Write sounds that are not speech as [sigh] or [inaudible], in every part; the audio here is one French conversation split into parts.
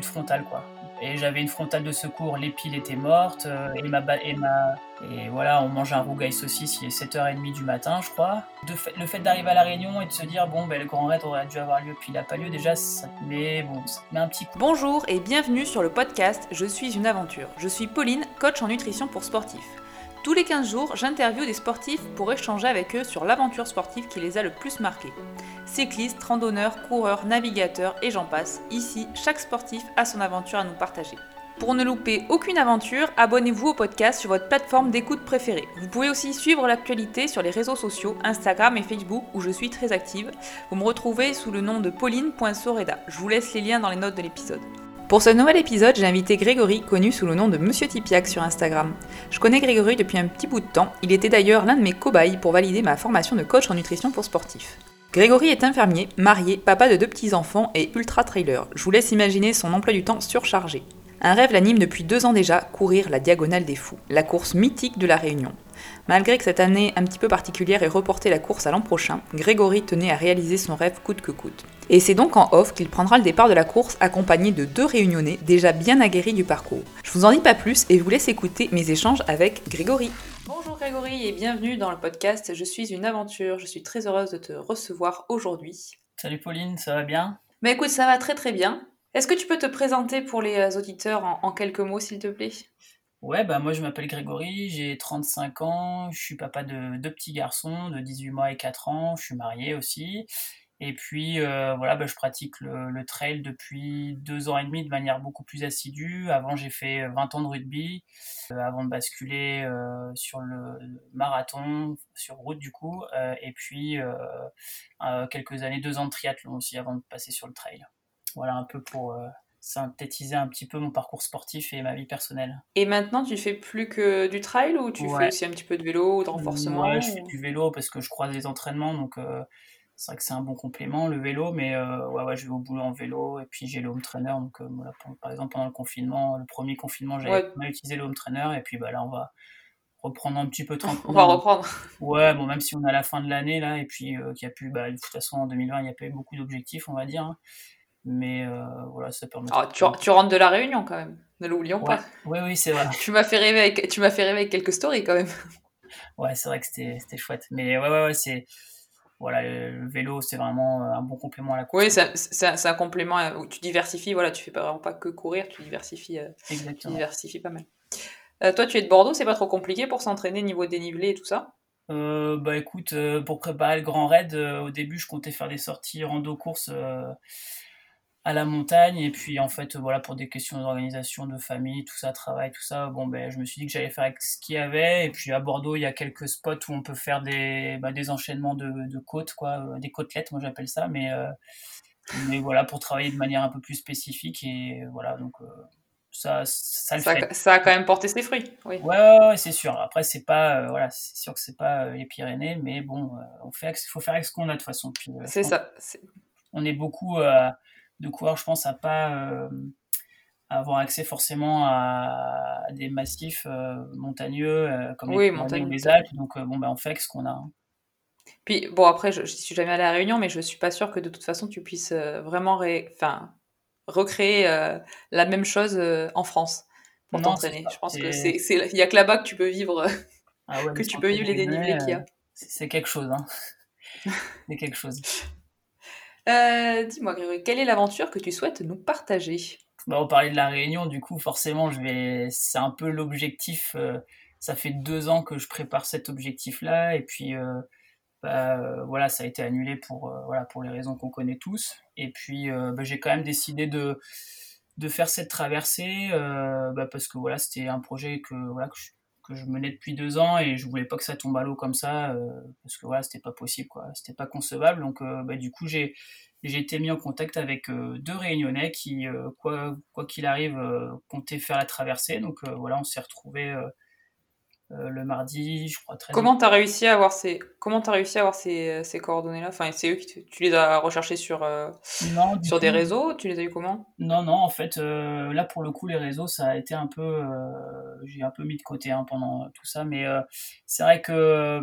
de frontale quoi. Et j'avais une frontale de secours, les piles étaient mortes, euh, et, ma, et, ma, et voilà, on mange un rougail saucisse, il est 7h30 du matin, je crois. Le fait d'arriver à La Réunion et de se dire, bon, ben, le Grand Raid aurait dû avoir lieu, puis il n'a pas lieu, déjà, ça te met, bon, ça met un petit coup. Bonjour et bienvenue sur le podcast Je suis une aventure. Je suis Pauline, coach en nutrition pour sportifs. Tous les 15 jours, j'interviewe des sportifs pour échanger avec eux sur l'aventure sportive qui les a le plus marqués. Cyclistes, randonneurs, coureurs, navigateurs et j'en passe, ici, chaque sportif a son aventure à nous partager. Pour ne louper aucune aventure, abonnez-vous au podcast sur votre plateforme d'écoute préférée. Vous pouvez aussi suivre l'actualité sur les réseaux sociaux, Instagram et Facebook où je suis très active. Vous me retrouvez sous le nom de pauline.soreda. Je vous laisse les liens dans les notes de l'épisode. Pour ce nouvel épisode, j'ai invité Grégory, connu sous le nom de Monsieur Tipiac sur Instagram. Je connais Grégory depuis un petit bout de temps, il était d'ailleurs l'un de mes cobayes pour valider ma formation de coach en nutrition pour sportifs. Grégory est infirmier, marié, papa de deux petits-enfants et ultra-trailer. Je vous laisse imaginer son emploi du temps surchargé. Un rêve l'anime depuis deux ans déjà, courir la Diagonale des Fous, la course mythique de la Réunion. Malgré que cette année un petit peu particulière ait reporté la course à l'an prochain, Grégory tenait à réaliser son rêve coûte que coûte. Et c'est donc en off qu'il prendra le départ de la course accompagné de deux réunionnais déjà bien aguerris du parcours. Je vous en dis pas plus et vous laisse écouter mes échanges avec Grégory. Bonjour Grégory et bienvenue dans le podcast Je suis une aventure. Je suis très heureuse de te recevoir aujourd'hui. Salut Pauline, ça va bien? Mais écoute, ça va très très bien. Est-ce que tu peux te présenter pour les auditeurs en, en quelques mots s'il te plaît? Ouais, bah moi je m'appelle Grégory, j'ai 35 ans, je suis papa de deux petits garçons de 18 mois et 4 ans, je suis marié aussi. Et puis euh, voilà, bah, je pratique le, trail depuis deux ans et demi de manière beaucoup plus assidue. Avant j'ai fait 20 ans de rugby, euh, avant de basculer euh, sur le marathon, sur route du coup, et puis quelques années, deux ans de triathlon aussi avant de passer sur le trail. Voilà un peu pour synthétiser un petit peu mon parcours sportif et ma vie personnelle. Et maintenant, tu fais plus que du trail ou tu ouais. fais aussi un petit peu de vélo ou de renforcement Ouais, je fais du vélo parce que je croise les entraînements, donc euh, c'est vrai que c'est un bon complément le vélo, mais euh, ouais, ouais, je vais au boulot en vélo et puis j'ai le home trainer. Donc, euh, voilà, par exemple, pendant le confinement, le premier confinement, j'ai ouais. utilisé le home trainer et puis bah, là, on va reprendre un petit peu tranquille. [laughs] On va reprendre. Ouais, bon, même si on est à la fin de l'année là, et puis qu'il y a plus, bah, de toute façon en 2020, il n'y a pas eu beaucoup d'objectifs, on va dire. Hein. Mais euh, voilà, ça permet. Alors, tu, tu, rentres de la Réunion quand même, ne l'oublions ouais. pas. Oui, oui, c'est vrai. [laughs] tu m'as fait rêver avec, tu m'as fait rêver avec quelques stories quand même. [laughs] Ouais, c'est vrai que c'était chouette. Mais ouais, ouais, ouais, c'est voilà, le vélo, c'est vraiment un bon complément à la course. Oui, c'est un complément où tu diversifies. Voilà, tu fais pas, vraiment pas que courir, tu diversifies. Exactement. Tu diversifies pas mal. Euh, toi, tu es de Bordeaux, c'est pas trop compliqué pour s'entraîner niveau dénivelé et tout ça? Euh, bah écoute, euh, pour préparer le grand raid, euh, au début je comptais faire des sorties rando-course à la montagne et puis en fait voilà pour des questions d'organisation de famille tout ça travail tout ça bon ben je me suis dit que j'allais faire avec ce qu'il y avait et puis à Bordeaux il y a quelques spots où on peut faire des bah, des enchaînements de, de côtes quoi des côtelettes moi j'appelle ça mais euh, mais voilà pour travailler de manière un peu plus spécifique et voilà donc euh, ça ça le ça, fait. ça a quand même porté ses fruits oui. Ouais, ouais, ouais c'est sûr. Après c'est pas euh, voilà c'est sûr que c'est pas les Pyrénées mais bon on fait il faut faire avec ce qu'on a de toute façon. C'est ça on est beaucoup euh, de coureurs, je pense, à pas euh, avoir accès forcément à, à des massifs euh, montagneux euh, comme oui, les, les Alpes. Donc, bon, ben, on fait avec ce qu'on a. Hein. Puis, bon, après, je, je suis jamais allée à la Réunion, mais je suis pas sûre que de toute façon, tu puisses vraiment ré... enfin, recréer la même chose en France pour t'entraîner. Je pense que c'est, il y a que là-bas que tu peux vivre, ah ouais, que tu peux vivre les dénivelés qu'il y a. C'est quelque chose, hein. [laughs] c'est quelque chose. Euh, Dis-moi, Grégory, quelle est l'aventure que tu souhaites nous partager? Bah, On parlait de la Réunion, du coup, forcément, je vais. C'est un peu l'objectif. Euh, ça fait deux ans que je prépare cet objectif-là, et puis euh, bah, voilà, ça a été annulé pour les raisons qu'on connaît tous. Et puis bah, j'ai quand même décidé de de faire cette traversée bah, parce que voilà, c'était un projet que voilà que je, que je menais depuis deux ans et je voulais pas que ça tombe à l'eau comme ça euh, parce que voilà c'était pas possible quoi. C'était pas concevable. Donc euh, bah, du coup j'ai j'ai été mis en contact avec euh, deux réunionnais qui quoi quoi qu'il arrive comptaient faire la traversée. Donc voilà on s'est retrouvé le mardi je crois très comment t'as réussi à avoir ces comment as réussi à avoir ces, ces coordonnées là enfin c'est eux qui tu les as recherchés sur non, sur coup, des réseaux? Tu les as eu comment? Non non en fait là pour le coup les réseaux ça a été un peu j'ai un peu mis de côté hein, pendant tout ça, mais euh, c'est vrai que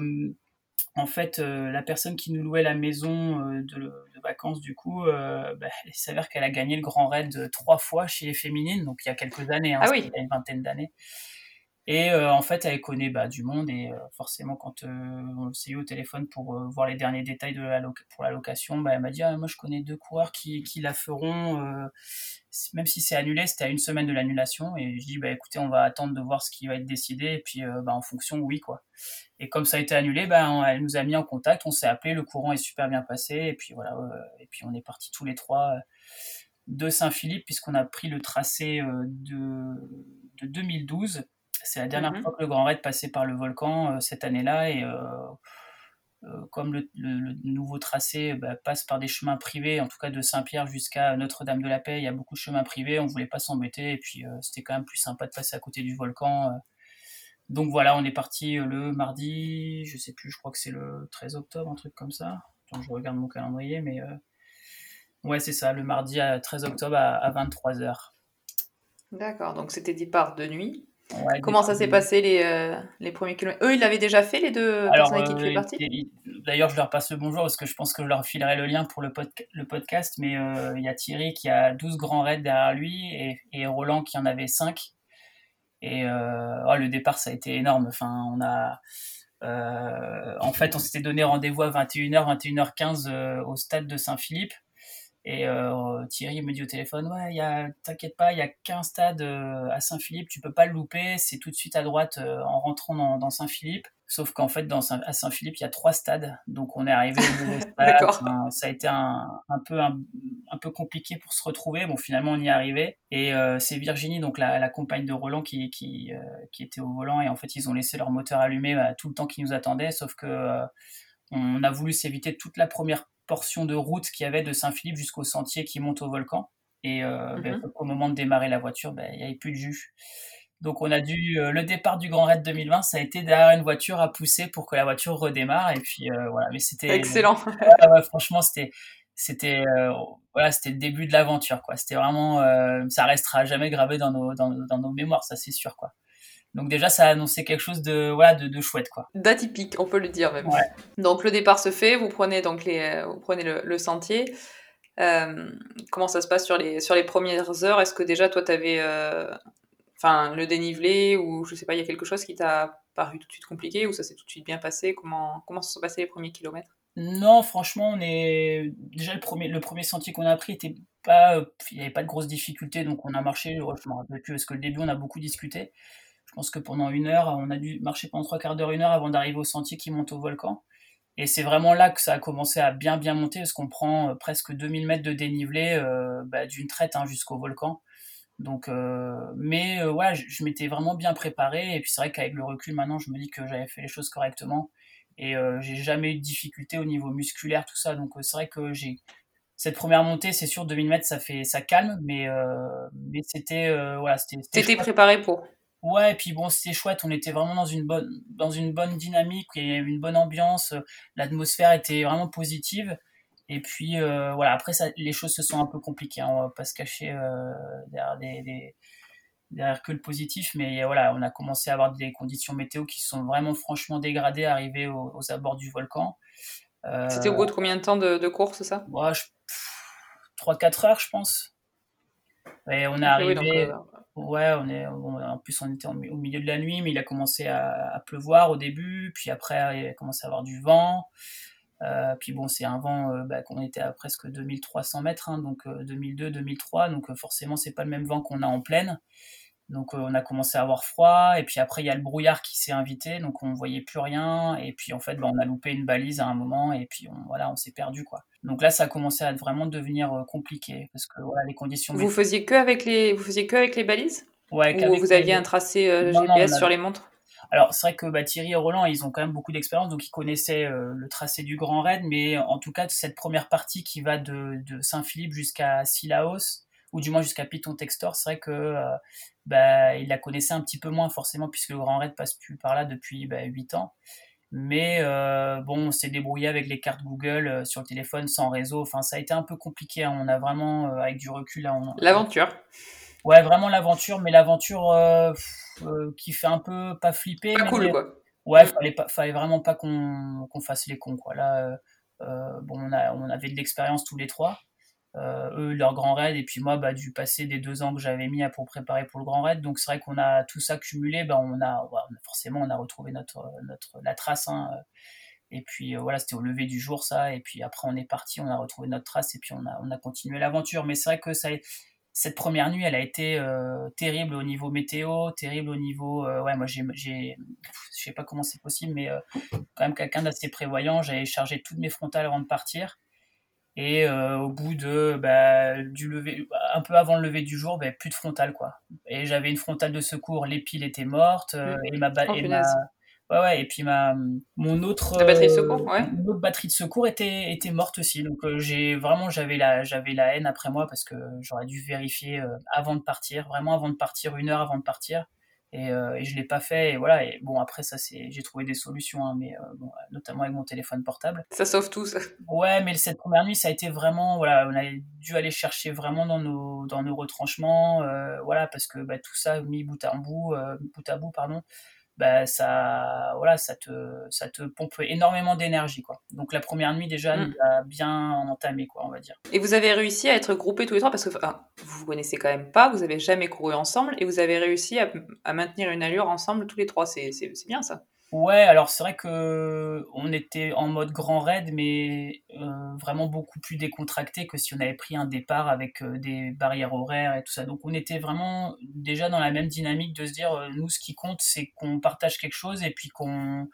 en fait, la personne qui nous louait la maison de, vacances, du coup, bah, il s'avère qu'elle a gagné le Grand Raid trois fois chez les féminines, donc il y a quelques années, hein, ah oui. il y a une vingtaine d'années. Et euh, en fait, elle connaît bah, du monde et euh, forcément, quand euh, on s'est eu au téléphone pour voir les derniers détails de la pour la location, bah, elle m'a dit ah, Moi, je connais deux coureurs qui, qui la feront, même si c'est annulé, c'était à une semaine de l'annulation. Et je dis bah, Écoutez, on va attendre de voir ce qui va être décidé et puis bah, en fonction, oui. quoi. Et comme ça a été annulé, bah, elle nous a mis en contact, on s'est appelé, le courant est super bien passé et puis voilà, et puis on est partis tous les trois de Saint-Philippe puisqu'on a pris le tracé de, de 2012 c'est la dernière mmh fois que le Grand Raid passait par le volcan euh, cette année-là et euh, euh, comme le, nouveau tracé bah, passe par des chemins privés, en tout cas de Saint-Pierre jusqu'à Notre-Dame-de-la-Paix, il y a beaucoup de chemins privés, on voulait pas s'embêter, et puis c'était quand même plus sympa de passer à côté du volcan. donc voilà, on est parti le mardi, je sais plus, je crois que c'est le 13 octobre, un truc comme ça. je regarde mon calendrier, mais ouais, c'est ça, le mardi à 13 octobre à, à 23h. D'accord, donc c'était départ de nuit. Comment ça s'est passé les, euh, les premiers kilomètres? Eux, ils l'avaient déjà fait, les deux personnes avec qui tu es parti D'ailleurs, je leur passe le bonjour parce que je pense que je leur filerai le lien pour le, le podcast. Mais euh, il y a Thierry qui a 12 grands raids derrière lui et, et Roland qui en avait 5. Et euh, oh, le départ, ça a été énorme. Enfin, on a. en fait, on s'était donné rendez-vous à 21h, 21h15 au stade de Saint-Philippe. Et euh, Thierry me dit au téléphone, ouais, t'inquiète pas, il y a qu'un stade euh, à Saint-Philippe, tu peux pas le louper, c'est tout de suite à droite euh, en rentrant dans, dans Saint-Philippe. Sauf qu'en fait, dans Saint à Saint-Philippe, il y a trois stades, donc on est arrivé au [laughs] stade. ça a été un, un peu un, un, peu compliqué pour se retrouver. Bon, finalement, on y est arrivé. Et c'est Virginie, donc la, la, compagne de Roland, qui qui, qui était au volant. Et en fait, ils ont laissé leur moteur allumé bah, tout le temps qu'ils nous attendaient, sauf que on a voulu s'éviter toute la première portion de route qu'il y avait de Saint-Philippe jusqu'au sentier qui monte au volcan. Et euh, ben, mhm. au moment de démarrer la voiture, ben, il n'y avait plus de jus. Donc on a dû euh, le départ du Grand Raid 2020, ça a été derrière une voiture à pousser pour que la voiture redémarre et puis euh, voilà. Mais c'était excellent. [laughs] franchement, c'était c'était voilà, c'était le début de l'aventure quoi. C'était vraiment ça restera jamais gravé dans nos dans, dans nos mémoires, ça c'est sûr quoi. Donc déjà, ça a annoncé quelque chose de voilà de, chouette quoi. D'atypique, on peut le dire même. Donc le départ se fait, vous prenez donc les, euh, vous prenez le, sentier. Euh, comment ça se passe sur les sur les premières heures? Est-ce que déjà toi t'avais, euh, enfin le dénivelé ou je sais pas, il y a quelque chose qui t'a paru tout de suite compliqué ou ça s'est tout de suite bien passé? Comment comment se sont passés les premiers kilomètres? Non, franchement, on est déjà le premier le premier sentier qu'on a pris était pas, il n'y avait pas de grosses difficultés, donc on a marché. Je me rappelle plus parce que le début on a beaucoup discuté. Je pense que pendant une heure, on a dû marcher pendant trois quarts d'heure, une heure avant d'arriver au sentier qui monte au volcan. Et c'est vraiment là que ça a commencé à bien bien monter, parce qu'on prend euh, presque 2000 mètres de dénivelé euh, bah, d'une traite hein, jusqu'au volcan. Donc, euh, mais ouais, je, m'étais vraiment bien préparé. Et puis c'est vrai qu'avec le recul maintenant, je me dis que j'avais fait les choses correctement. Et j'ai jamais eu de difficulté au niveau musculaire, tout ça. Donc c'est vrai que j'ai cette première montée, c'est sûr, 2000 mètres, ça fait ça calme, mais mais c'était voilà, c'était. T'étais préparé pour. Ouais, et puis bon, c'était chouette, on était vraiment dans une bonne, dans une bonne dynamique, il y avait une bonne ambiance, euh, l'atmosphère était vraiment positive. Et puis euh, voilà, après ça, les choses se sont un peu compliquées, hein, on va pas se cacher euh, derrière, des, derrière que le positif, mais voilà, on a commencé à avoir des conditions météo qui sont vraiment franchement dégradées, arrivées aux, abords du volcan. C'était au bout de combien de temps de, course, ça? Ouais, 3-4 heures, je pense. Et on est arrivé. Ouais, on est, en plus on était au milieu de la nuit, mais il a commencé à, pleuvoir au début, puis après il a commencé à avoir du vent. Euh, puis bon, c'est un vent euh, bah, qu'on était à presque 2300 mètres, hein, donc 2002-2003, euh, donc forcément c'est pas le même vent qu'on a en pleine. Donc on a commencé à avoir froid, et puis après il y a le brouillard qui s'est invité, donc on voyait plus rien, et puis en fait bah, on a loupé une balise à un moment, et puis on, voilà, on s'est perdu quoi. Donc là, ça a commencé à vraiment devenir euh, compliqué parce que voilà, les conditions. Vous faisiez que avec les, vous faisiez que avec les balises? Ouais. Ou vous aviez un tracé euh, GPS sur les montres? Alors c'est vrai que bah, Thierry et Roland, ils ont quand même beaucoup d'expérience, donc ils connaissaient euh, le tracé du Grand Raid, mais en tout cas cette première partie qui va de, Saint-Philippe jusqu'à Sillaos, ou du moins jusqu'à Python Textor, c'est vrai que bah, il la connaissait un petit peu moins forcément puisque le Grand Raid passe plus par là depuis bah, 8 ans. Mais euh, bon, on s'est débrouillé avec les cartes Google euh, sur le téléphone sans réseau. Enfin, ça a été un peu compliqué. Hein. On a vraiment, euh, avec du recul, là, l'aventure. Ouais, vraiment l'aventure, mais l'aventure qui fait un peu pas flipper. Pas cool, quoi. Ouais, fallait pas, fallait vraiment pas qu'on fasse les cons, quoi. Là, bon, on, a, on avait de l'expérience tous les trois. Eux, leur grand raid, et puis moi, bah, du passé des deux ans que j'avais mis pour préparer pour le grand raid. Donc c'est vrai qu'on a tout ça cumulé, bah, on, a, forcément, on a retrouvé notre, notre, la trace. Hein, et puis voilà, c'était au lever du jour ça. Et puis après, on est parti, on a retrouvé notre trace et puis on a, on a continué l'aventure. Mais c'est vrai que ça, cette première nuit, elle a été euh, terrible au niveau météo, terrible au niveau. Euh, ouais, moi, j'ai, j'ai, je sais pas comment c'est possible, mais euh, quand même quelqu'un d'assez prévoyant. J'avais chargé toutes mes frontales avant de partir. Et au bout de bah, du lever, un peu avant le lever du jour, bah, plus de frontale quoi. Et j'avais une frontale de secours, les piles étaient mortes mmh. et ma, oh, et ma Ouais, ouais, et puis ma, mon autre, batterie de secours, ouais. autre batterie de secours était, était morte aussi. Donc j'ai vraiment j'avais la, j'avais la haine après moi parce que j'aurais dû vérifier avant de partir, vraiment avant de partir, une heure avant de partir. Et, et je l'ai pas fait. Et voilà. Et bon après ça c'est, j'ai trouvé des solutions, hein, mais bon, notamment avec mon téléphone portable. Ça sauve tout ça. Ouais, mais cette première nuit ça a été vraiment voilà, on a dû aller chercher vraiment dans nos dans nos retranchements, voilà parce que bah, tout ça mis bout à bout, bout à bout pardon bah ça voilà ça te ça te pompe énormément d'énergie quoi. Donc la première nuit déjà mmh. a bien entamé quoi on va dire. Et vous avez réussi à être groupés tous les trois? Parce que vous vous connaissez quand même pas vous avez jamais couru ensemble et vous avez réussi à, à maintenir une allure ensemble tous les trois. C'est bien ça Ouais, alors c'est vrai que on était en mode grand raid, mais euh, vraiment beaucoup plus décontracté que si on avait pris un départ avec euh, des barrières horaires et tout ça. Donc on était vraiment déjà dans la même dynamique de se dire, euh, nous ce qui compte c'est qu'on partage quelque chose et puis qu'on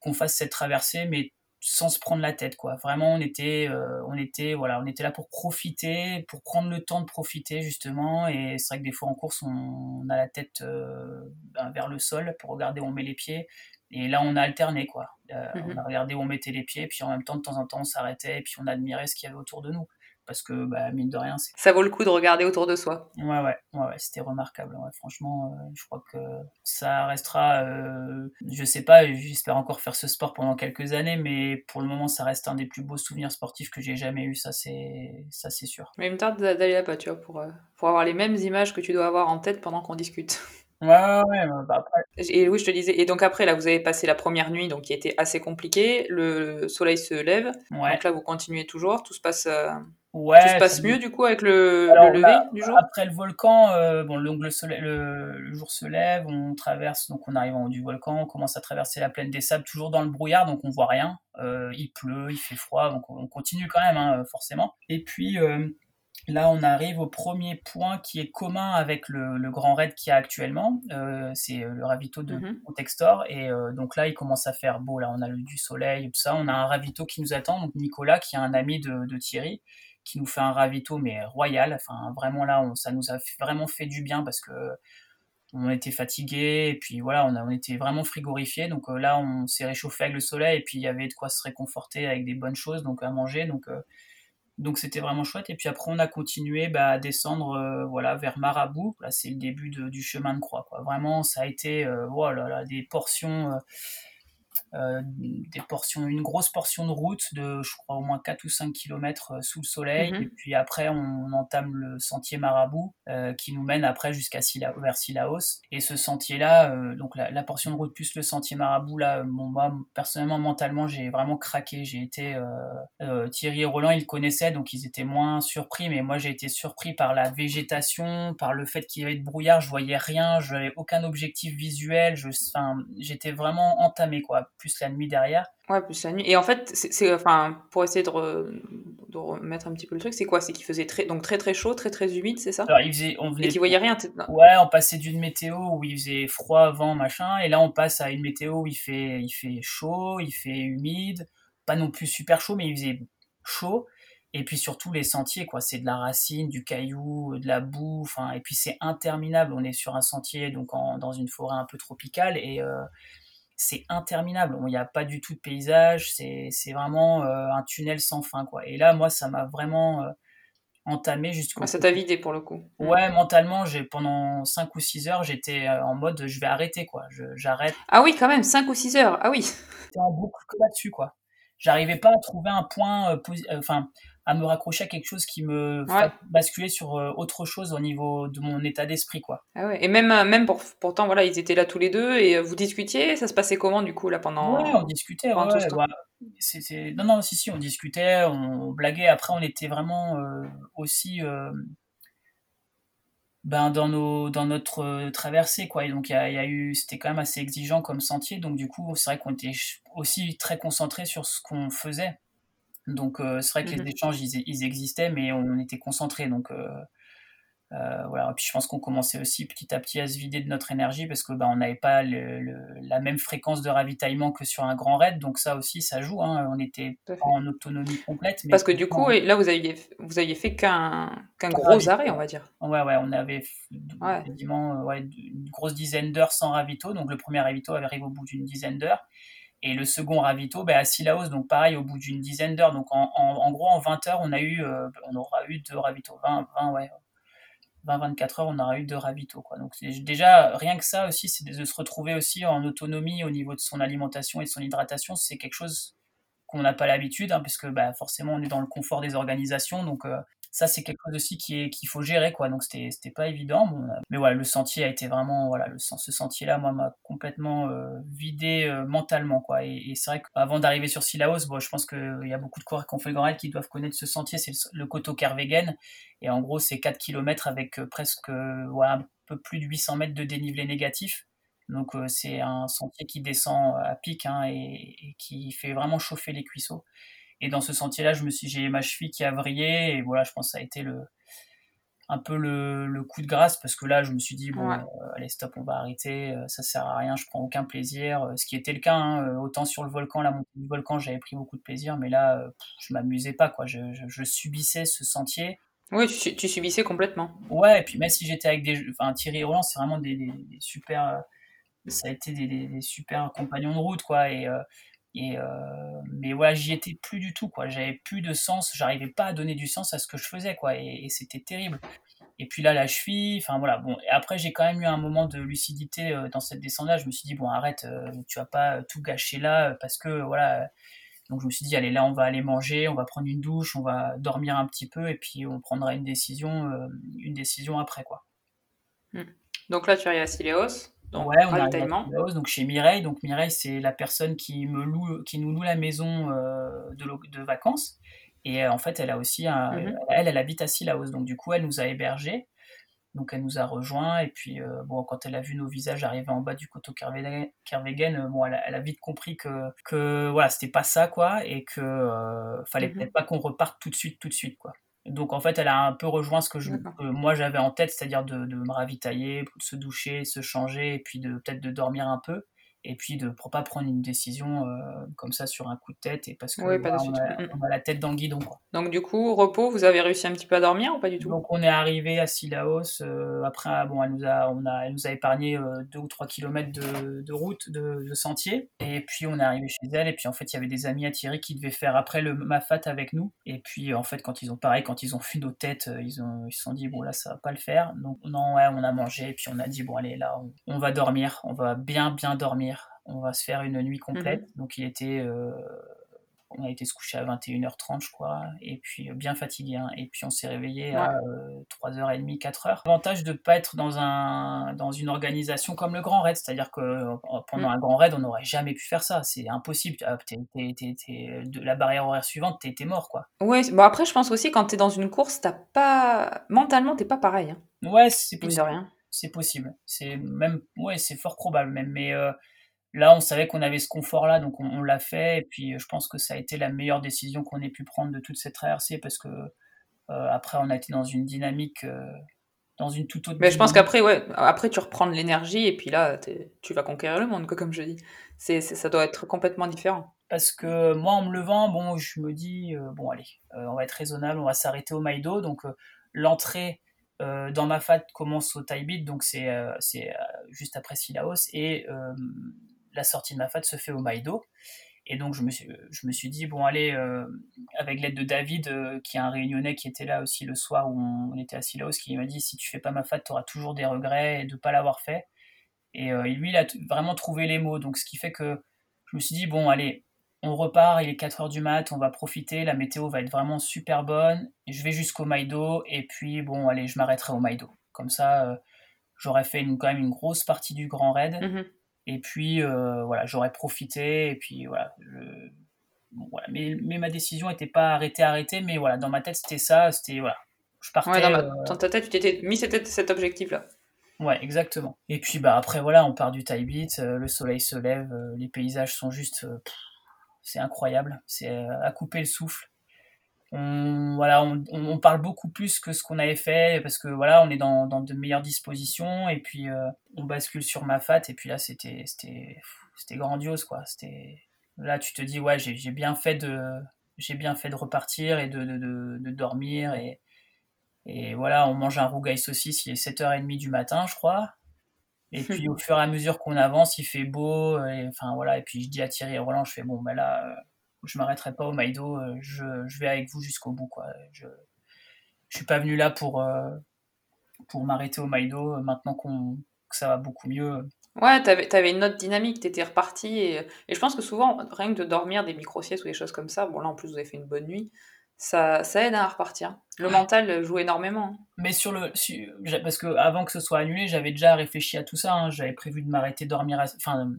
qu'on fasse cette traversée, mais sans se prendre la tête quoi. Vraiment on était on était voilà on était là pour profiter, pour prendre le temps de profiter justement. Et c'est vrai que des fois en course on, a la tête ben, vers le sol pour regarder où on met les pieds. Et là, on a alterné, quoi. Euh, on mhm. a regardé où on mettait les pieds, puis en même temps, de temps en temps, on s'arrêtait, et puis on admirait ce qu'il y avait autour de nous. Parce que, bah, mine de rien, c'est... Ça vaut le coup de regarder autour de soi. Ouais, ouais, ouais, c'était remarquable. franchement, euh, je crois que ça restera, euh, je sais pas, j'espère encore faire ce sport pendant quelques années, mais pour le moment, ça reste un des plus beaux souvenirs sportifs que j'ai jamais eu, ça c'est, ça c'est sûr. Mais il me tarde d'aller là-bas, tu vois, pour, pour avoir les mêmes images que tu dois avoir en tête pendant qu'on discute. [laughs] Ouais, ouais, bah après. Et oui, je te disais, et donc après, là, vous avez passé la première nuit, donc qui était assez compliquée. Le soleil se lève. Donc là, vous continuez toujours. Tout se passe, euh, ouais, tout se passe mieux, du coup, avec le, le lever bah, du jour? Après le volcan, euh, bon, donc le, soleil, le, jour se lève, on traverse, donc on arrive en haut du volcan, on commence à traverser la plaine des sables, toujours dans le brouillard, donc on voit rien. Euh, il pleut, il fait froid, donc on continue quand même, hein, forcément. Et puis. Là, on arrive au premier point qui est commun avec le, grand raid qu'il y a actuellement. Euh, c'est euh, le ravito de mm Et euh, donc là, il commence à faire beau. Là, on a le, du soleil et tout ça. On a un ravito qui nous attend. Donc Nicolas, qui est un ami de, Thierry, qui nous fait un ravito, mais royal. Enfin, vraiment là, ça nous a vraiment fait du bien parce que on était fatigué et puis voilà, on, a, était vraiment frigorifié. Donc là, on s'est réchauffé avec le soleil et puis il y avait de quoi se réconforter avec des bonnes choses, donc à manger. Donc donc c'était vraiment chouette. Et puis après, on a continué bah, à descendre euh, voilà, vers Marabout. Là, c'est le début du chemin de croix. Vraiment, ça a été voilà, euh, des portions. Euh, euh, des portions, une grosse portion de route de, je crois, au moins 4 ou 5 km euh, sous le soleil. Mhm. Et puis après, on, entame le sentier Marabout euh, qui nous mène après jusqu'à Sila, vers Silaos. Et ce sentier-là, donc la, portion de route plus le sentier Marabout, là, moi, personnellement, mentalement, j'ai vraiment craqué. J'ai été. Thierry et Roland, ils connaissaient, donc ils étaient moins surpris. Mais moi, j'ai été surpris par la végétation, par le fait qu'il y avait de brouillard. Je voyais rien, je n'avais aucun objectif visuel. Je, j'étais vraiment entamé, quoi plus la nuit derrière. Ouais, plus la nuit. Et en fait, c'est, enfin, pour essayer de, de, remettre un petit peu le truc, c'est quoi? C'est qu'il faisait très, donc très très chaud, très très humide, c'est ça? Alors, il faisait, on venait... Et qu'il voyait rien Ouais, on passait d'une météo où il faisait froid, vent, machin, et là on passe à une météo où il fait, il fait chaud, il fait humide, pas non plus super chaud, mais il faisait chaud. Et puis surtout les sentiers, quoi. C'est de la racine, du caillou, de la boue, enfin, et puis c'est interminable. On est sur un sentier, donc dans une forêt un peu tropicale, et euh, c'est interminable. Il n'y a pas du tout de paysage, c'est vraiment euh, un tunnel sans fin. Quoi. Et là, moi, ça m'a vraiment euh, entamé jusqu'au. ça t'a vidé pour le coup. Ouais, mentalement, pendant 5 ou 6 heures, j'étais euh, en mode je vais arrêter. quoi. J'arrête. Ah oui, quand même, 5 ou 6 heures. Ah oui. J'étais en boucle là-dessus. quoi. J'arrivais pas à trouver un point, enfin, à me raccrocher à quelque chose qui me basculait sur autre chose au niveau de mon état d'esprit, quoi. Ah ouais. Et même, même pour, pourtant, voilà, ils étaient là tous les deux et vous discutiez. Ça se passait comment du coup là pendant Ouais, on discutait. Ouais, c'était non, non, si, si, on discutait, on blaguait. Après, on était vraiment aussi ben, dans, nos, dans notre euh, traversée. Quoi. Et donc, il y a, y a, eu, c'était quand même assez exigeant comme sentier. Donc, du coup, c'est vrai qu'on était aussi très concentré sur ce qu'on faisait. Donc, euh, c'est vrai que les mmh échanges, ils, ils, existaient, mais on était concentré. Donc, euh, euh, voilà. puis je pense qu'on commençait aussi petit à petit à se vider de notre énergie parce que bah, on n'avait pas le, la même fréquence de ravitaillement que sur un grand raid. Donc ça aussi, ça joue. Hein. On était en autonomie complète. parce que du coup, là, vous aviez, vous aviez fait qu'un gros arrêt, on va dire. Ouais, ouais, on avait ouais. Euh, ouais, une grosse dizaine d'heures sans ravito. Donc le premier ravito arrive au bout d'une dizaine d'heures. Et le second ravito, bah, à Silaos, donc pareil, au bout d'une dizaine d'heures. Donc en, en, gros, en 20 heures, on, a eu, euh, on aura eu deux ravitaux. 20, 20 ouais, 20-24 heures, on aura eu de ravito. Quoi. Donc déjà, rien que ça aussi, c'est de se retrouver aussi en autonomie au niveau de son alimentation et de son hydratation. C'est quelque chose qu'on n'a pas l'habitude, hein, puisque bah, forcément on est dans le confort des organisations. Donc euh, ça c'est quelque chose aussi qui est qu'il faut gérer quoi. Donc c'était c'était pas évident. Mais voilà le sentier a été vraiment voilà le ce sentier là moi m'a complètement euh, vidé euh, mentalement quoi. Et, c'est vrai qu'avant d'arriver sur Silaos bon je pense qu'il y a beaucoup de coureurs le Grand qui doivent connaître ce sentier. C'est le, Coteau Kervegen. Et en gros c'est 4 km avec euh, presque voilà un peu plus de 800 mètres de dénivelé négatif. Donc c'est un sentier qui descend à pic hein, et, et, qui fait vraiment chauffer les cuisseaux. Et dans ce sentier-là, je me suis, j'ai ma cheville qui a vrillé et voilà, je pense que ça a été le, un peu le, le coup de grâce parce que là, je me suis dit bon, euh, allez stop, on va arrêter, euh, ça sert à rien, je prends aucun plaisir. Euh, ce qui était le cas, hein, autant sur le volcan, la montée du volcan, j'avais pris beaucoup de plaisir, mais là, je m'amusais pas quoi, je, je, subissais ce sentier. Oui, tu, tu, subissais complètement. Ouais, et puis même si j'étais avec des, enfin Thierry et Roland, c'est vraiment des, des, super, ça a été des, des, super compagnons de route quoi et et euh, mais voilà, j'y étais plus du tout, quoi. J'avais plus de sens, j'arrivais pas à donner du sens à ce que je faisais, quoi. Et, c'était terrible. Et puis là, la cheville, enfin voilà. Bon, et après, j'ai quand même eu un moment de lucidité euh, dans cette descente-là. Je me suis dit, bon, arrête, euh, tu vas pas tout gâcher là, parce que voilà. Donc je me suis dit, allez, là, on va aller manger, on va prendre une douche, on va dormir un petit peu, et puis on prendra une décision, une décision après, quoi. Hmm. Donc là, tu arrives à Sileos donc, ouais, on a donc chez Mireille. Donc Mireille, c'est la personne qui me loue, qui nous loue la maison euh, de, de, vacances. Et euh, en fait, elle a aussi un, mhm. elle, elle habite à Silaos. Donc du coup, elle nous a hébergés. Donc elle nous a rejoints. Et puis euh, bon, quand elle a vu nos visages arriver en bas du coteau Kervegen, bon, elle a, vite compris que que voilà, c'était pas ça quoi, et que fallait mhm. peut-être pas qu'on reparte tout de suite, tout de suite quoi. Donc en fait, elle a un peu rejoint ce que, je, moi j'avais en tête, c'est-à-dire de, de, me ravitailler, de se doucher, se changer, et puis de peut-être de dormir un peu et puis de ne pas prendre une décision euh, comme ça sur un coup de tête et parce que on, a, la tête dans le guidon quoi. Donc du coup repos, vous avez réussi un petit peu à dormir ou pas du tout? Donc on est arrivé à Silaos euh, après bon elle nous a on a elle nous a épargné euh, deux ou trois kilomètres de, de route de, de, sentier. Et puis on est arrivé chez elle et puis en fait il y avait des amis à Thierry qui devaient faire après le Mafat avec nous. Et puis en fait quand ils ont pareil quand ils ont vu nos têtes ils ont ils se sont dit bon là ça va pas le faire. Donc non ouais on a mangé et puis on a dit bon allez là on va dormir. On va bien bien dormir on va se faire une nuit complète. Mhm. Donc il était, euh, on a été se coucher à 21h30 je crois, et puis euh, bien fatigué. Hein. Et puis on s'est réveillé à 3h30, 4h. L'avantage de ne pas être dans, un, dans une organisation comme le Grand Raid, c'est-à-dire que euh, pendant mm. un Grand Raid, on n'aurait jamais pu faire ça. C'est impossible. Ah, de la barrière horaire suivante, t'es mort quoi. Oui, bon après je pense aussi quand t'es dans une course, t'as pas... mentalement t'es pas pareil. Hein. Ouais, c'est possible. rien c'est possible. C'est même, ouais, c'est fort probable même. Mais euh, là, on savait qu'on avait ce confort-là, donc on, l'a fait. Et puis, je pense que ça a été la meilleure décision qu'on ait pu prendre de toute cette traversée parce que euh, après, on a été dans une dynamique, euh, dans une toute autre. Mais je pense qu'après, ouais, après, tu reprends de l'énergie et puis là, tu vas conquérir le monde, comme je dis. C'est, ça doit être complètement différent. Parce que moi, en me levant, bon, je me dis, bon, allez, on va être raisonnable, on va s'arrêter au Maïdo. Donc, l'entrée euh, dans ma fat commence au Taibit, donc c'est euh, euh, juste après Silaos, et la sortie de ma fat se fait au Maïdo. Et donc je me suis, dit, bon allez, avec l'aide de David, qui est un réunionnais qui était là aussi le soir où on, était à Silaos, qui m'a dit, si tu fais pas ma fat, tu auras toujours des regrets de ne pas l'avoir fait. Et lui, il a vraiment trouvé les mots. Donc ce qui fait que je me suis dit, bon allez, on repart, il est 4 heures du mat, on va profiter, la météo va être vraiment super bonne. Je vais jusqu'au Maïdo et puis bon, allez, je m'arrêterai au Maïdo. Comme ça, euh, j'aurais fait une, quand même une grosse partie du Grand Raid. Mhm. Et puis euh, voilà, j'aurais profité et puis voilà. voilà. Mais, mais, ma décision n'était pas arrêtée, arrêtée, mais voilà, dans ma tête c'était ça, c'était voilà. Je partais. Ouais, dans, ta tête, tu t'étais mis cet, cet objectif-là. Ouais, exactement. Et puis bah après voilà, on part du Thai Beat, le soleil se lève, les paysages sont juste c'est incroyable, c'est euh, à couper le souffle. On, voilà, on, parle beaucoup plus que ce qu'on avait fait parce que voilà, on est dans, de meilleures dispositions et puis euh, on bascule sur ma fat et puis là c'était c'était grandiose quoi. C'était là tu te dis ouais j'ai bien fait de j'ai bien fait de repartir et de, de, dormir et, et voilà on mange un rougail saucisse il est 7h30 du matin je crois et puis [laughs] au fur et à mesure qu'on avance, il fait beau. Et, enfin voilà. Et puis je dis à Thierry et Roland, je fais bon, ben là, euh, je m'arrêterai pas au Maïdo. Euh, je, je, vais avec vous jusqu'au bout, quoi. Je, je suis pas venu là pour euh, pour m'arrêter au Maïdo. Maintenant qu'on que ça va beaucoup mieux. Ouais, t'avais avais une autre dynamique, t'étais reparti. Et, et, je pense que souvent, rien que de dormir des micro-siestes ou des choses comme ça, bon là en plus vous avez fait une bonne nuit, ça, ça aide à repartir. Le mental joue énormément. Mais sur le. parce que avant que ce soit annulé, j'avais déjà réfléchi à tout ça. Hein. J'avais prévu de m'arrêter dormir. À, enfin,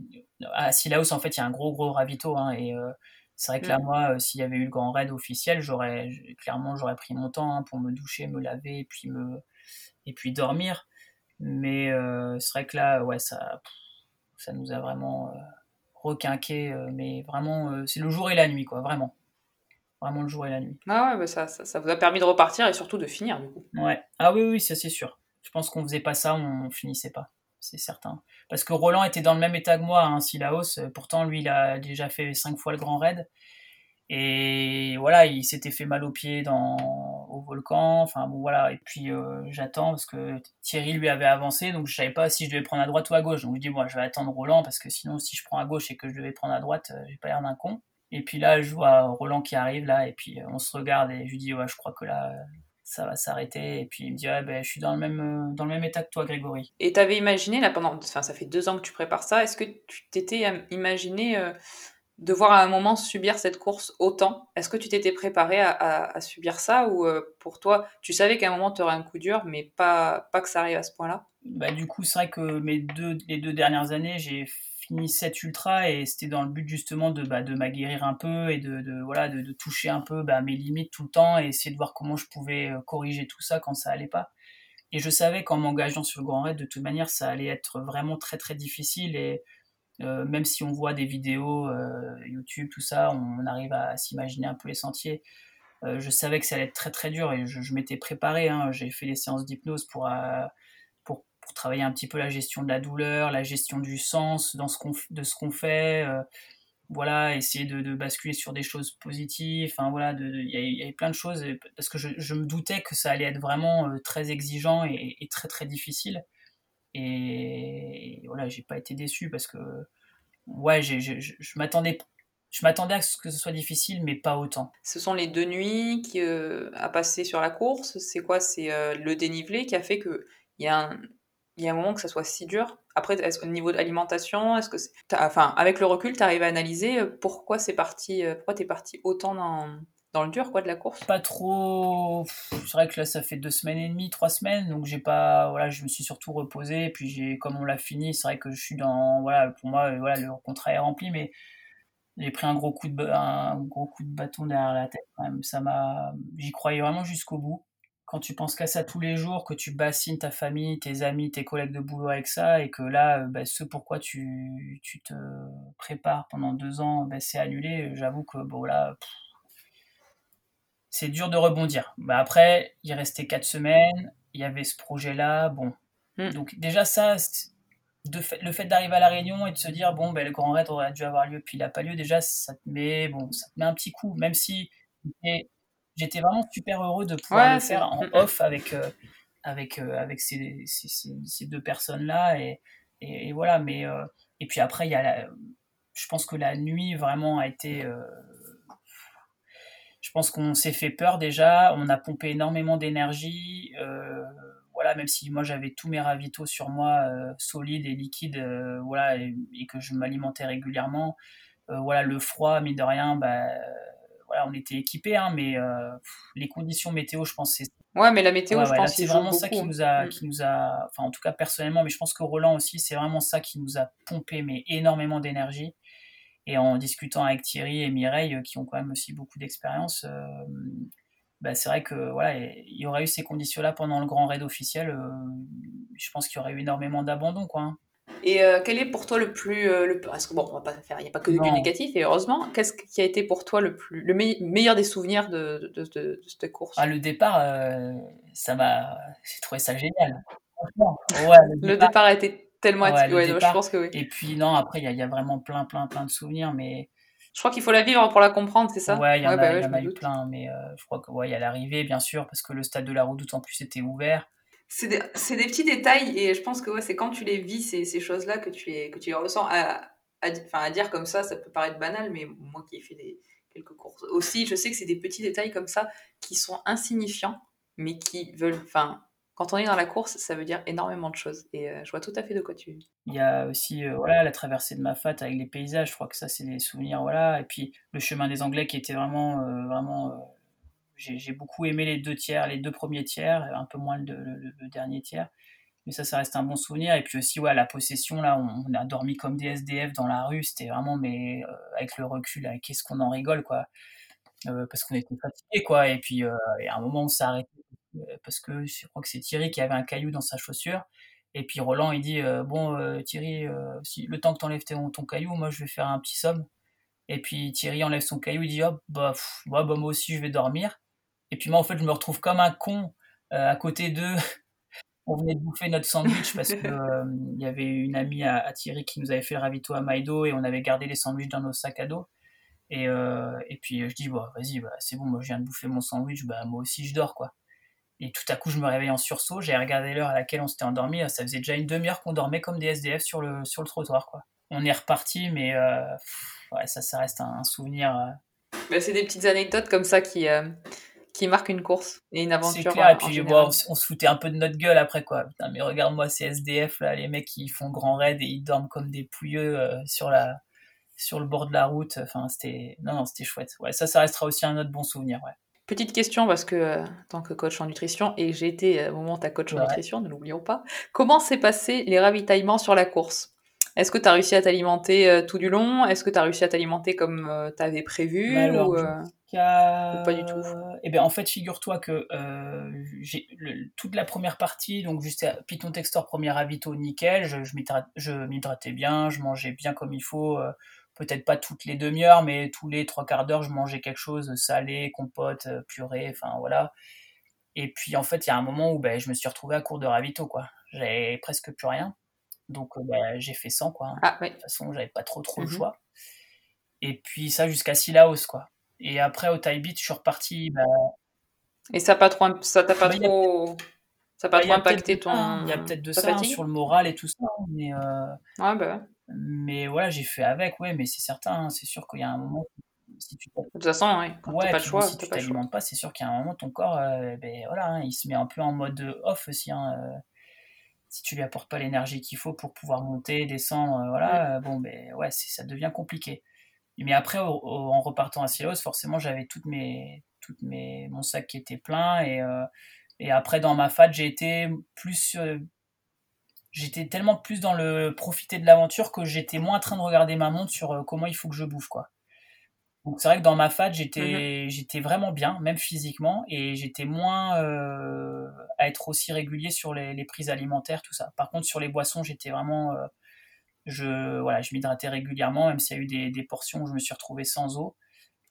à Silaos, en fait, il y a un gros, gros ravito. Hein, et euh, c'est vrai que là, mm. moi, euh, s'il y avait eu le grand raid officiel, j'aurais clairement, j'aurais pris mon temps hein, pour me doucher, me laver et puis, me, et puis dormir. Mais euh, c'est vrai que là, ouais, ça, ça nous a vraiment requinqué. mais vraiment, c'est le jour et la nuit, quoi, vraiment vraiment le jour et la nuit. Ah ouais, bah ça, ça, vous a permis de repartir et surtout de finir du coup. Ouais. Ah oui, oui, ça c'est sûr. Je pense qu'on faisait pas ça, on, finissait pas. C'est certain. Parce que Roland était dans le même état que moi, hein, Silaos. Pourtant, lui, il a déjà fait cinq fois le grand raid. Et voilà, il s'était fait mal aux pieds dans, au volcan. Enfin bon, voilà. Et puis euh, j'attends parce que Thierry lui avait avancé, donc je savais pas si je devais prendre à droite ou à gauche. Donc je dis, moi, je vais attendre Roland parce que sinon, si je prends à gauche et que je devais prendre à droite, euh, j'ai pas l'air d'un con. Et puis là, je vois Roland qui arrive là, et puis euh, on se regarde et je lui dis ouais, je crois que là, ça va s'arrêter. Et puis il me dit ben, je suis dans le même euh, dans le même état que toi, Grégory. Et t'avais imaginé là pendant, enfin ça fait deux ans que tu prépares ça. Est-ce que tu t'étais euh, imaginé de voir à un moment subir cette course autant? Est-ce que tu t'étais préparé à, subir ça ou pour toi, tu savais qu'à un moment tu aurais un coup dur, mais pas pas que ça arrive à ce point-là? Bah du coup, c'est vrai que mes deux les deux dernières années, j'ai fini cette ultra et c'était dans le but justement de, bah, de m'aguerrir un peu et de, voilà de, toucher un peu bah, mes limites tout le temps et essayer de voir comment je pouvais euh, corriger tout ça quand ça allait pas. Et je savais qu'en m'engageant sur le Grand Raid, de toute manière, ça allait être vraiment très très difficile et euh, même si on voit des vidéos euh, YouTube, tout ça, on, arrive à s'imaginer un peu les sentiers. je savais que ça allait être très très dur et je, je m'étais préparé. Hein, J'ai fait des séances d'hypnose pour pour travailler un petit peu la gestion de la douleur, la gestion du sens dans ce qu'on, de ce qu'on fait. Euh, voilà, essayer de, basculer sur des choses positives. Enfin voilà, il y, avait plein de choses parce que je, me doutais que ça allait être vraiment euh, très exigeant et, très très difficile. Et, voilà, j'ai pas été déçu parce que ouais, je m'attendais je m'attendais à ce que ce soit difficile, mais pas autant. Ce sont les deux nuits qui, euh, à passer sur la course. C'est quoi? C'est le dénivelé qui a fait que il y a un, il y a un moment que ça soit si dur Après, est-ce, au niveau de l'alimentation, est-ce que enfin, avec le recul, tu arrives à analyser euh, pourquoi c'est parti, euh, pourquoi t'es parti autant dans, le dur quoi de la course? Pas trop. C'est vrai que là, ça fait deux semaines et demie, trois semaines, donc j'ai pas, voilà, je me suis surtout reposé. Et puis j'ai, comme on l'a fini, c'est vrai que je suis dans, voilà, pour moi, voilà, le contrat est rempli, mais j'ai pris un gros coup de, un gros coup de bâton derrière la tête. Ça m'a, j'y croyais vraiment jusqu'au bout quand tu penses qu'à ça tous les jours, que tu bassines ta famille, tes amis, tes collègues de boulot avec ça, et que là, euh, bah, ce pourquoi tu, tu, te prépares pendant deux ans, bah, c'est annulé, j'avoue que bon là, c'est dur de rebondir. Bah, après, il restait quatre semaines, il y avait ce projet-là, bon. Hmm. Donc déjà ça, de fait, le fait d'arriver à la réunion et de se dire bon ben le grand raid aurait dû avoir lieu puis il n'a pas lieu déjà ça te met bon ça te met un petit coup même si j'étais vraiment super heureux de pouvoir le faire en off avec, euh, avec, euh, avec ces, ces, deux personnes-là. Et, et, voilà, mais. Euh, et puis après, il y a je pense que la nuit vraiment a été. je pense qu'on s'est fait peur déjà, on a pompé énormément d'énergie. voilà, même si moi j'avais tous mes ravitaux sur moi, solides et liquides, voilà, et, que je m'alimentais régulièrement, voilà, le froid, mine de rien, bah, voilà, on était équipés, hein, mais les conditions météo, je pense, c'est Ouais, mais la météo, je pense c'est vraiment ça qui nous a, mm. qui nous a, enfin en tout cas personnellement, mais je pense que Roland aussi, c'est vraiment ça qui nous a pompé mais énormément d'énergie. Et en discutant avec Thierry et Mireille, qui ont quand même aussi beaucoup d'expérience, bah, c'est vrai que voilà, il y aurait eu ces conditions-là pendant le grand raid officiel. Euh, je pense qu'il y aurait eu énormément d'abandon, quoi. Hein. Et euh, quel est pour toi le plus, euh, le, parce que bon, on va pas faire, il n'y a pas que du négatif et heureusement. Qu'est-ce qui a été pour toi le plus, le meilleur des souvenirs de, de, de, cette course? Ah, Le départ, ça m'a, j'ai trouvé ça génial. Ouais, le, [laughs] départ, a été tellement ouais, je pense que oui. Et puis non, après il y, y, a vraiment plein, plein, plein de souvenirs, mais je crois qu'il faut la vivre pour la comprendre, c'est ça? Ouais, il y en a, bah y eu plein, mais euh, je crois que ouais, il y a l'arrivée, bien sûr, parce que le stade de la Redoute en plus était ouvert. C'est des, des, petits détails, et je pense que c'est quand tu les vis, ces, ces choses-là, que tu les, que tu les ressens. À, à, à, dire comme ça, ça peut paraître banal, mais moi qui ai fait des, quelques courses aussi, je sais que c'est des petits détails comme ça qui sont insignifiants, mais qui veulent, enfin, quand on est dans la course, ça veut dire énormément de choses. Et euh, je vois tout à fait de quoi tu. Il y a aussi euh, voilà, la traversée de Mafat avec les paysages. Je crois que ça, c'est des souvenirs. Voilà. Et puis le chemin des Anglais qui était vraiment. Euh, vraiment j'ai beaucoup aimé les deux tiers, les deux premiers tiers, un peu moins le, dernier tiers. Mais ça, ça reste un bon souvenir. Et puis aussi, ouais, la possession, là, on, a dormi comme des SDF dans la rue. C'était vraiment, mais avec le recul, qu'est-ce qu'on en rigole, quoi. parce qu'on était fatigués, quoi. Et puis, à un moment, on s'est arrêté euh, parce que je crois que c'est Thierry qui avait un caillou dans sa chaussure. Et puis Roland, il dit euh, Bon, euh, Thierry, le temps que tu enlèves ton, ton, caillou, moi je vais faire un petit somme. Et puis Thierry enlève son caillou, il dit Hop, bah, bah, moi aussi je vais dormir. Et puis moi, en fait, je me retrouve comme un con à côté d'eux. [laughs] on venait de bouffer notre sandwich [laughs] parce qu'il il y avait une amie à, Thierry qui nous avait fait le ravito à Maïdo et on avait gardé les sandwichs dans nos sacs à dos. Et, et puis je dis bah, Vas-y, bah, c'est bon, moi je viens de bouffer mon sandwich, bah, moi aussi je dors quoi. Et tout à coup, je me réveille en sursaut. J'ai regardé l'heure à laquelle on s'était endormi. Ça faisait déjà une demi-heure qu'on dormait comme des SDF sur le, sur le trottoir. Quoi. On est reparti, mais euh, ouais, ça, ça reste un, souvenir. Euh. Bah, c'est des petites anecdotes comme ça qui, euh, qui marquent une course et une aventure. C'est clair, et puis on, se foutait un peu de notre gueule après. quoi. Putain, mais regarde-moi ces SDF, là, les mecs qui font grand raid et ils dorment comme des pouilleux sur, la, sur le bord de la route. Enfin, c'était non, non, c'était chouette. Ouais, ça, ça restera aussi un autre bon souvenir. Ouais. Petite question, parce que euh, en tant que coach en nutrition, et j'ai été à un moment ta coach en nutrition, ne l'oublions pas, comment s'est passé les ravitaillements sur la course? Est-ce que tu as réussi à t'alimenter euh, tout du long? Est-ce que tu as réussi à t'alimenter comme euh, tu avais prévu pas du tout Eh bien, en fait, figure-toi que j'ai toute la première partie, donc juste à Python Textor, premier ravito, nickel, je, je m'hydratais bien, je mangeais bien comme il faut peut-être pas toutes les demi-heures, mais tous les trois quarts d'heure, je mangeais quelque chose salé, compote, euh, purée, enfin voilà. Et puis en fait, il y a un moment où ben, je me suis retrouvé à court de ravito, quoi. J'avais presque plus rien. Donc euh, ben, j'ai fait 100, quoi. Ah, De toute façon, j'avais pas trop trop le mhm. choix. Et puis ça jusqu'à Silaos, quoi. Et après, au Thai Beat, je suis reparti. Ben Et ça pas trop, ça t'a pas trop, ça pas trop impacté ton. Il y a peut-être de ça hein, sur le moral et tout ça, mais. Euh... Ouais, bah. Mais voilà, j'ai fait avec, ouais, mais c'est certain, hein, c'est sûr qu'il y a un moment. Si tu de toute façon, ouais, pas le choix, si tu t'alimentes pas, c'est sûr qu'il y a un moment, ton corps, euh, ben, voilà, hein, il se met un peu en mode off aussi. Hein, euh, si tu lui apportes pas l'énergie qu'il faut pour pouvoir monter, descendre, euh, voilà, bon, ben ouais, ça devient compliqué. Mais après, en repartant à Silos, forcément, j'avais toutes mes, toutes mes, mon sac qui était plein et, et après dans ma fat, j'ai été plus j'étais tellement plus dans le profiter de l'aventure que j'étais moins en train de regarder ma montre sur euh, comment il faut que je bouffe quoi. Donc c'est vrai que dans ma fat j'étais mhm. j'étais vraiment bien même physiquement et j'étais moins euh, à être aussi régulier sur les, les, prises alimentaires tout ça. Par contre sur les boissons j'étais vraiment euh, je voilà je m'hydratais régulièrement même s'il y a eu des, des, portions où je me suis retrouvé sans eau.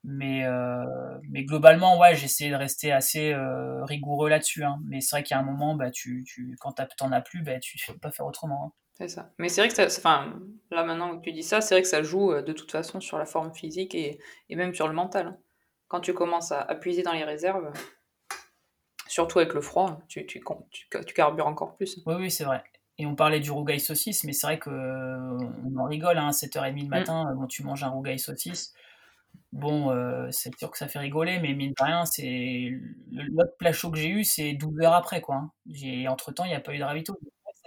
Mais, euh, mais globalement, ouais, j'essaie de rester assez euh, rigoureux là-dessus. Hein. Mais c'est vrai qu'il y a un moment, bah, tu, tu, quand t'en as plus, bah, tu ne peux pas faire autrement. Hein. C'est ça. Mais c'est vrai que ça, enfin, là maintenant que tu dis ça, c'est vrai que ça joue euh, de toute façon sur la forme physique et, et même sur le mental. Hein. Quand tu commences à, puiser dans les réserves, surtout avec le froid, tu, tu, tu, tu carbures encore plus. Oui, oui, c'est vrai. Et on parlait du rougail saucisse, mais c'est vrai qu'on en rigole, hein, à 7h30 le mm. matin, quand tu manges un rougail saucisse. Bon, euh, c'est sûr que ça fait rigoler, mais mine de rien, c'est l'autre plat chaud que j'ai eu, c'est 12 heures après, quoi. Hein. J'ai entre-temps, il n'y a pas eu de ravito.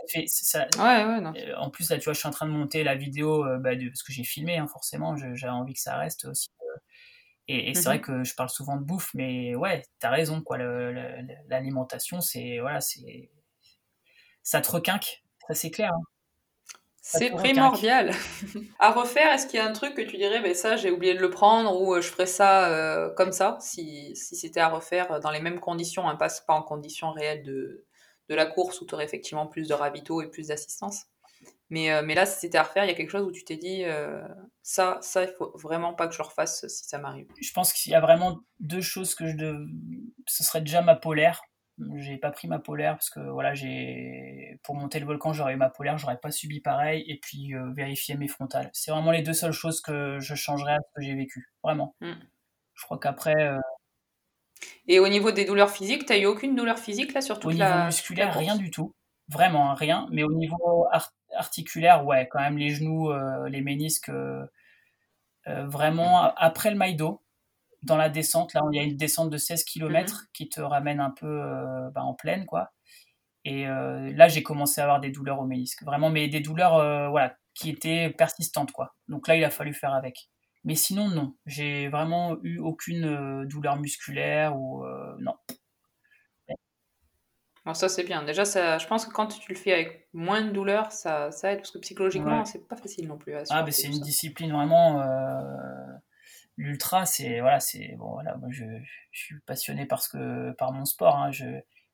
fait ça. Ouais, ouais, non. En plus, là, tu vois, je suis en train de monter la vidéo bah, de, parce que j'ai filmé, hein, forcément, j'avais envie que ça reste aussi. Et, c'est vrai Mhm. que je parle souvent de bouffe, mais ouais, t'as raison, quoi. L'alimentation, c'est voilà, c'est ça te requinque, ça c'est clair. hein. C'est primordial. [laughs] à refaire, est-ce qu'il y a un truc que tu dirais, ben ça j'ai oublié de le prendre ou je ferais ça euh, comme ça, si, si c'était à refaire dans les mêmes conditions, hein, pas, pas en conditions réelles de, de la course où tu aurais effectivement plus de ravito et plus d'assistance. Mais, euh, mais là, si c'était à refaire, il y a quelque chose où tu t'es dit, euh, ça, ça, il faut vraiment pas que je le refasse si ça m'arrive. Je pense qu'il y a vraiment deux choses que je. Ce serait déjà ma polaire. J'ai pas pris ma polaire parce que voilà, j'ai pour monter le volcan, j'aurais eu ma polaire, j'aurais pas subi pareil. Et puis euh, vérifier mes frontales. C'est vraiment les deux seules choses que je changerais à ce que j'ai vécu. Vraiment. Mm. Je crois qu'après. euh, Et au niveau des douleurs physiques, t'as eu aucune douleur physique là sur toute Au niveau la, musculaire, rien du tout. Vraiment, hein, rien. Mais au niveau art articulaire, ouais, quand même les genoux, euh, les ménisques, vraiment après le Maïdo, dans la descente, là, il y a une descente de 16 km mmh. qui te ramène un peu euh, bah, en pleine, quoi. Et euh, là, j'ai commencé à avoir des douleurs au ménisque. Vraiment, mais des douleurs, euh, voilà, qui étaient persistantes, quoi. Donc là, il a fallu faire avec. Mais sinon, non. J'ai vraiment eu aucune douleur musculaire ou non. Alors ça c'est bien. Déjà, ça, je pense que quand tu le fais avec moins de douleur, ça, ça aide parce que psychologiquement, ouais. c'est pas facile non plus. À ah, mais c'est une ça. discipline vraiment. Euh, L'ultra, c'est voilà, c'est bon voilà. Moi, je, je, suis passionné parce que par mon sport. Hein, je,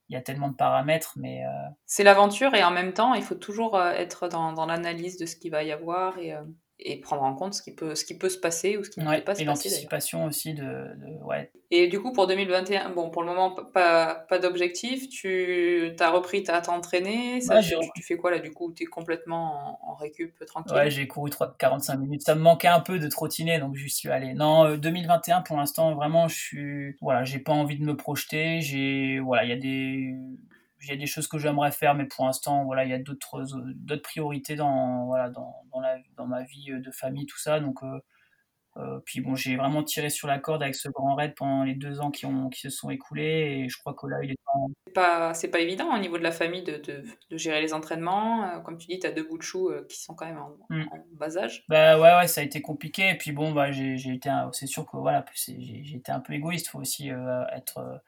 il y a tellement de paramètres, mais euh... c'est l'aventure et en même temps, il faut toujours être dans, dans l'analyse de ce qu'il va y avoir et euh, et prendre en compte ce qui peut, ce qui peut se passer ou ce qui ne ouais, peut pas se passer. Et l'anticipation aussi de, de, ouais. Et du coup, pour 2021, bon, pour le moment, pas, pas d'objectif. Tu as repris à t'entraîner. Ouais, tu, tu, fais quoi là Du coup, tu es complètement en, en, récup tranquille? Ouais, j'ai couru 3, 45 minutes. Ça me manquait un peu de trottiner, donc j'y suis allé. Non, euh, 2021, pour l'instant, vraiment, je suis. Voilà, j'ai pas envie de me projeter. J'ai. Voilà, il y a des il y a des choses que j'aimerais faire, mais pour l'instant, voilà, il y a d'autres d'autres priorités dans voilà dans, dans, la, dans ma vie de famille, tout ça. Donc, euh, euh, puis bon, j'ai vraiment tiré sur la corde avec ce grand raid pendant les deux ans qui ont qui se sont écoulés, et je crois que là, il est temps. C'est pas c'est pas évident au niveau de la famille de, de, de gérer les entraînements. Euh, comme tu dis, tu as deux bouts de chou qui sont quand même en, mm. en, bas âge. Bah ouais, ouais, ça a été compliqué. Et puis bon, bah j'ai été, c'est sûr que voilà, j'ai été un peu égoïste. Il faut aussi être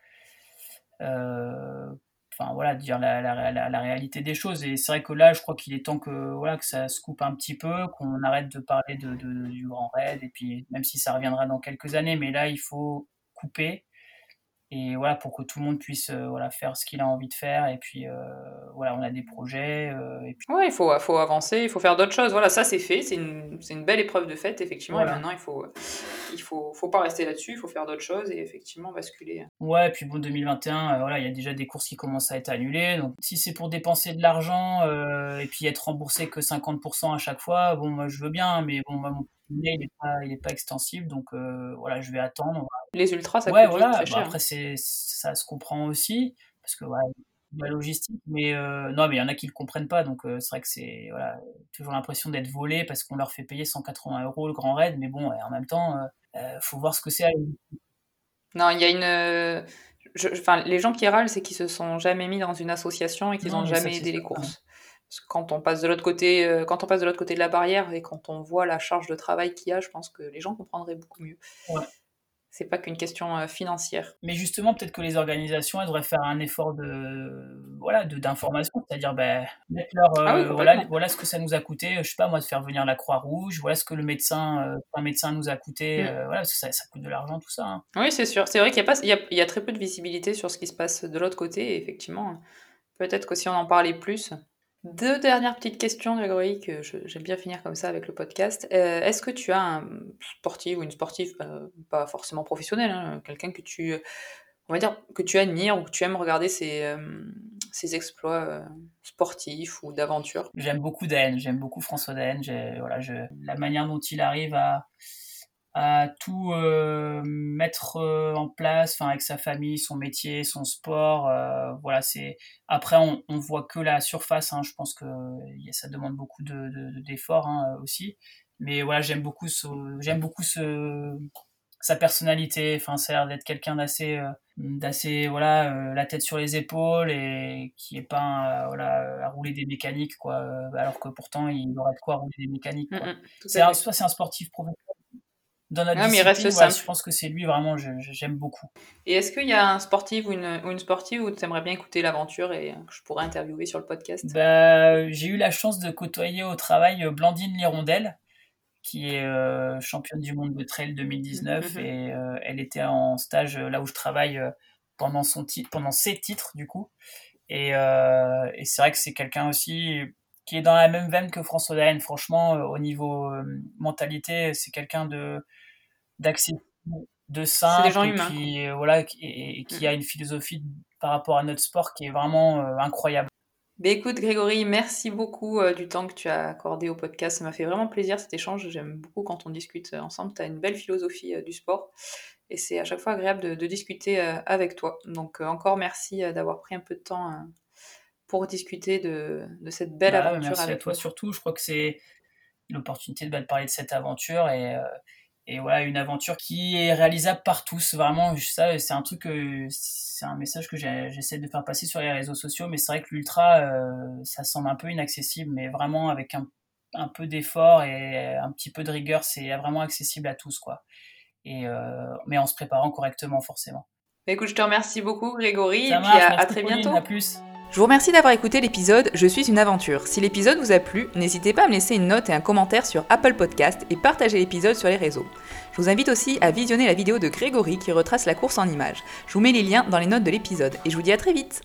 enfin voilà dire la, la, réalité des choses. Et c'est vrai que là je crois qu'il est temps que voilà que ça se coupe un petit peu qu'on arrête de parler de, du grand raid. Et puis même si ça reviendra dans quelques années mais là il faut couper et voilà pour que tout le monde puisse euh, voilà faire ce qu'il a envie de faire et puis euh, voilà on a des projets euh, et puis ouais il faut faut avancer il faut faire d'autres choses. Voilà ça c'est fait. C'est une, une belle épreuve de fête effectivement. Voilà. et maintenant il faut il faut faut pas rester là-dessus. Il faut faire d'autres choses et effectivement basculer. Ouais et puis bon 2021 voilà il y a déjà des courses qui commencent à être annulées. Donc si c'est pour dépenser de l'argent euh, et puis être remboursé que 50% à chaque fois bon moi je veux bien mais bon moi, mon il n'est pas, il est pas extensible, donc euh, voilà, je vais attendre. Les ultras, ça ouais, coûte voilà. très cher. Bon, après, c'est, ça se comprend aussi, parce que ouais, la logistique, mais euh, non, mais il y en a qui ne le comprennent pas, donc euh, c'est vrai que c'est voilà, toujours l'impression d'être volé parce qu'on leur fait payer 180 euros le grand raid, mais bon, en même temps, il faut voir ce que c'est. Non, il y a une. Je, enfin, les gens qui râlent, c'est qu'ils se sont jamais mis dans une association et qu'ils n'ont jamais aidé les courses. Parce que quand on passe de l'autre côté, euh, quand on passe de l'autre côté de la barrière et quand on voit la charge de travail qu'il y a, je pense que les gens comprendraient beaucoup mieux. Ouais. C'est pas qu'une question euh, financière. Mais justement, peut-être que les organisations elles devraient faire un effort de voilà de d'information, c'est-à-dire ben, mettre leur euh, ah oui, voilà voilà ce que ça nous a coûté, je sais pas moi de faire venir la Croix Rouge, voilà ce que le médecin euh, un médecin nous a coûté, mmh. voilà parce que ça, ça coûte de l'argent tout ça. Hein. Oui c'est sûr, c'est vrai qu'il y a pas il y a, il y a très peu de visibilité sur ce qui se passe de l'autre côté et effectivement peut-être que si on en parlait plus, deux dernières petites questions, Grégory, que j'aime bien finir comme ça avec le podcast. Euh, Est-ce que tu as un sportif ou une sportive, euh, pas forcément professionnelle, hein, quelqu'un que tu, on va dire, que tu admires ou que tu aimes regarder ses, euh, ses exploits sportifs ou d'aventure? J'aime beaucoup Daen, j'aime beaucoup François Daen. Voilà, la manière dont il arrive à, à tout euh, mettre euh, en place enfin avec sa famille son métier son sport euh, voilà c'est après on, on voit que la surface hein, je pense que ça demande beaucoup de, de, d'efforts hein, aussi mais voilà j'aime beaucoup ce j'aime beaucoup ce sa personnalité. Enfin, ça a l'air d'être quelqu'un d'assez, euh, d'assez, voilà, euh, la tête sur les épaules et qui est pas, voilà, à rouler des mécaniques, quoi. alors que pourtant, il aurait de quoi rouler des mécaniques. Mm, mm, c'est, un, c'est un sportif professionnel. Dans notre discipline, reste je pense que c'est lui vraiment, j'aime beaucoup. Et est-ce qu'il y a un sportif ou une, ou une sportive où tu aimerais bien écouter l'aventure et que je pourrais interviewer sur le podcast? Bah, J'ai eu la chance de côtoyer au travail Blandine Lirondelle, qui est euh, championne du monde de trail 2019 mhm. et euh, elle était en stage euh, là où je travaille pendant son titre, pendant ses titres du coup. Et, et c'est vrai que c'est quelqu'un aussi qui est dans la même veine que François Daen. Franchement, au niveau mentalité, c'est quelqu'un de d'accès de simple des gens et qui voilà et, qui a une philosophie par rapport à notre sport qui est vraiment incroyable. Bah, écoute Grégory, merci beaucoup euh, du temps que tu as accordé au podcast. Ça m'a fait vraiment plaisir cet échange. J'aime beaucoup quand on discute euh, ensemble. Tu as une belle philosophie euh, du sport et c'est à chaque fois agréable de, discuter avec toi. Donc encore merci d'avoir pris un peu de temps pour discuter de, cette belle bah aventure merci avec à toi. Surtout, je crois que c'est l'opportunité de parler de cette aventure et et voilà une aventure qui est réalisable par tous vraiment. Ça c'est un truc c'est un message que j'essaie de faire passer sur les réseaux sociaux mais c'est vrai que l'ultra euh, ça semble un peu inaccessible mais vraiment avec un, un peu d'effort et un petit peu de rigueur c'est vraiment accessible à tous quoi. Et euh, mais en se préparant correctement forcément. Écoute je te remercie beaucoup Grégory et puis à, très bientôt. à plus je vous remercie d'avoir écouté l'épisode Je suis une aventure. Si l'épisode vous a plu, n'hésitez pas à me laisser une note et un commentaire sur Apple Podcast et partager l'épisode sur les réseaux. Je vous invite aussi à visionner la vidéo de Grégory qui retrace la course en images. Je vous mets les liens dans les notes de l'épisode et je vous dis à très vite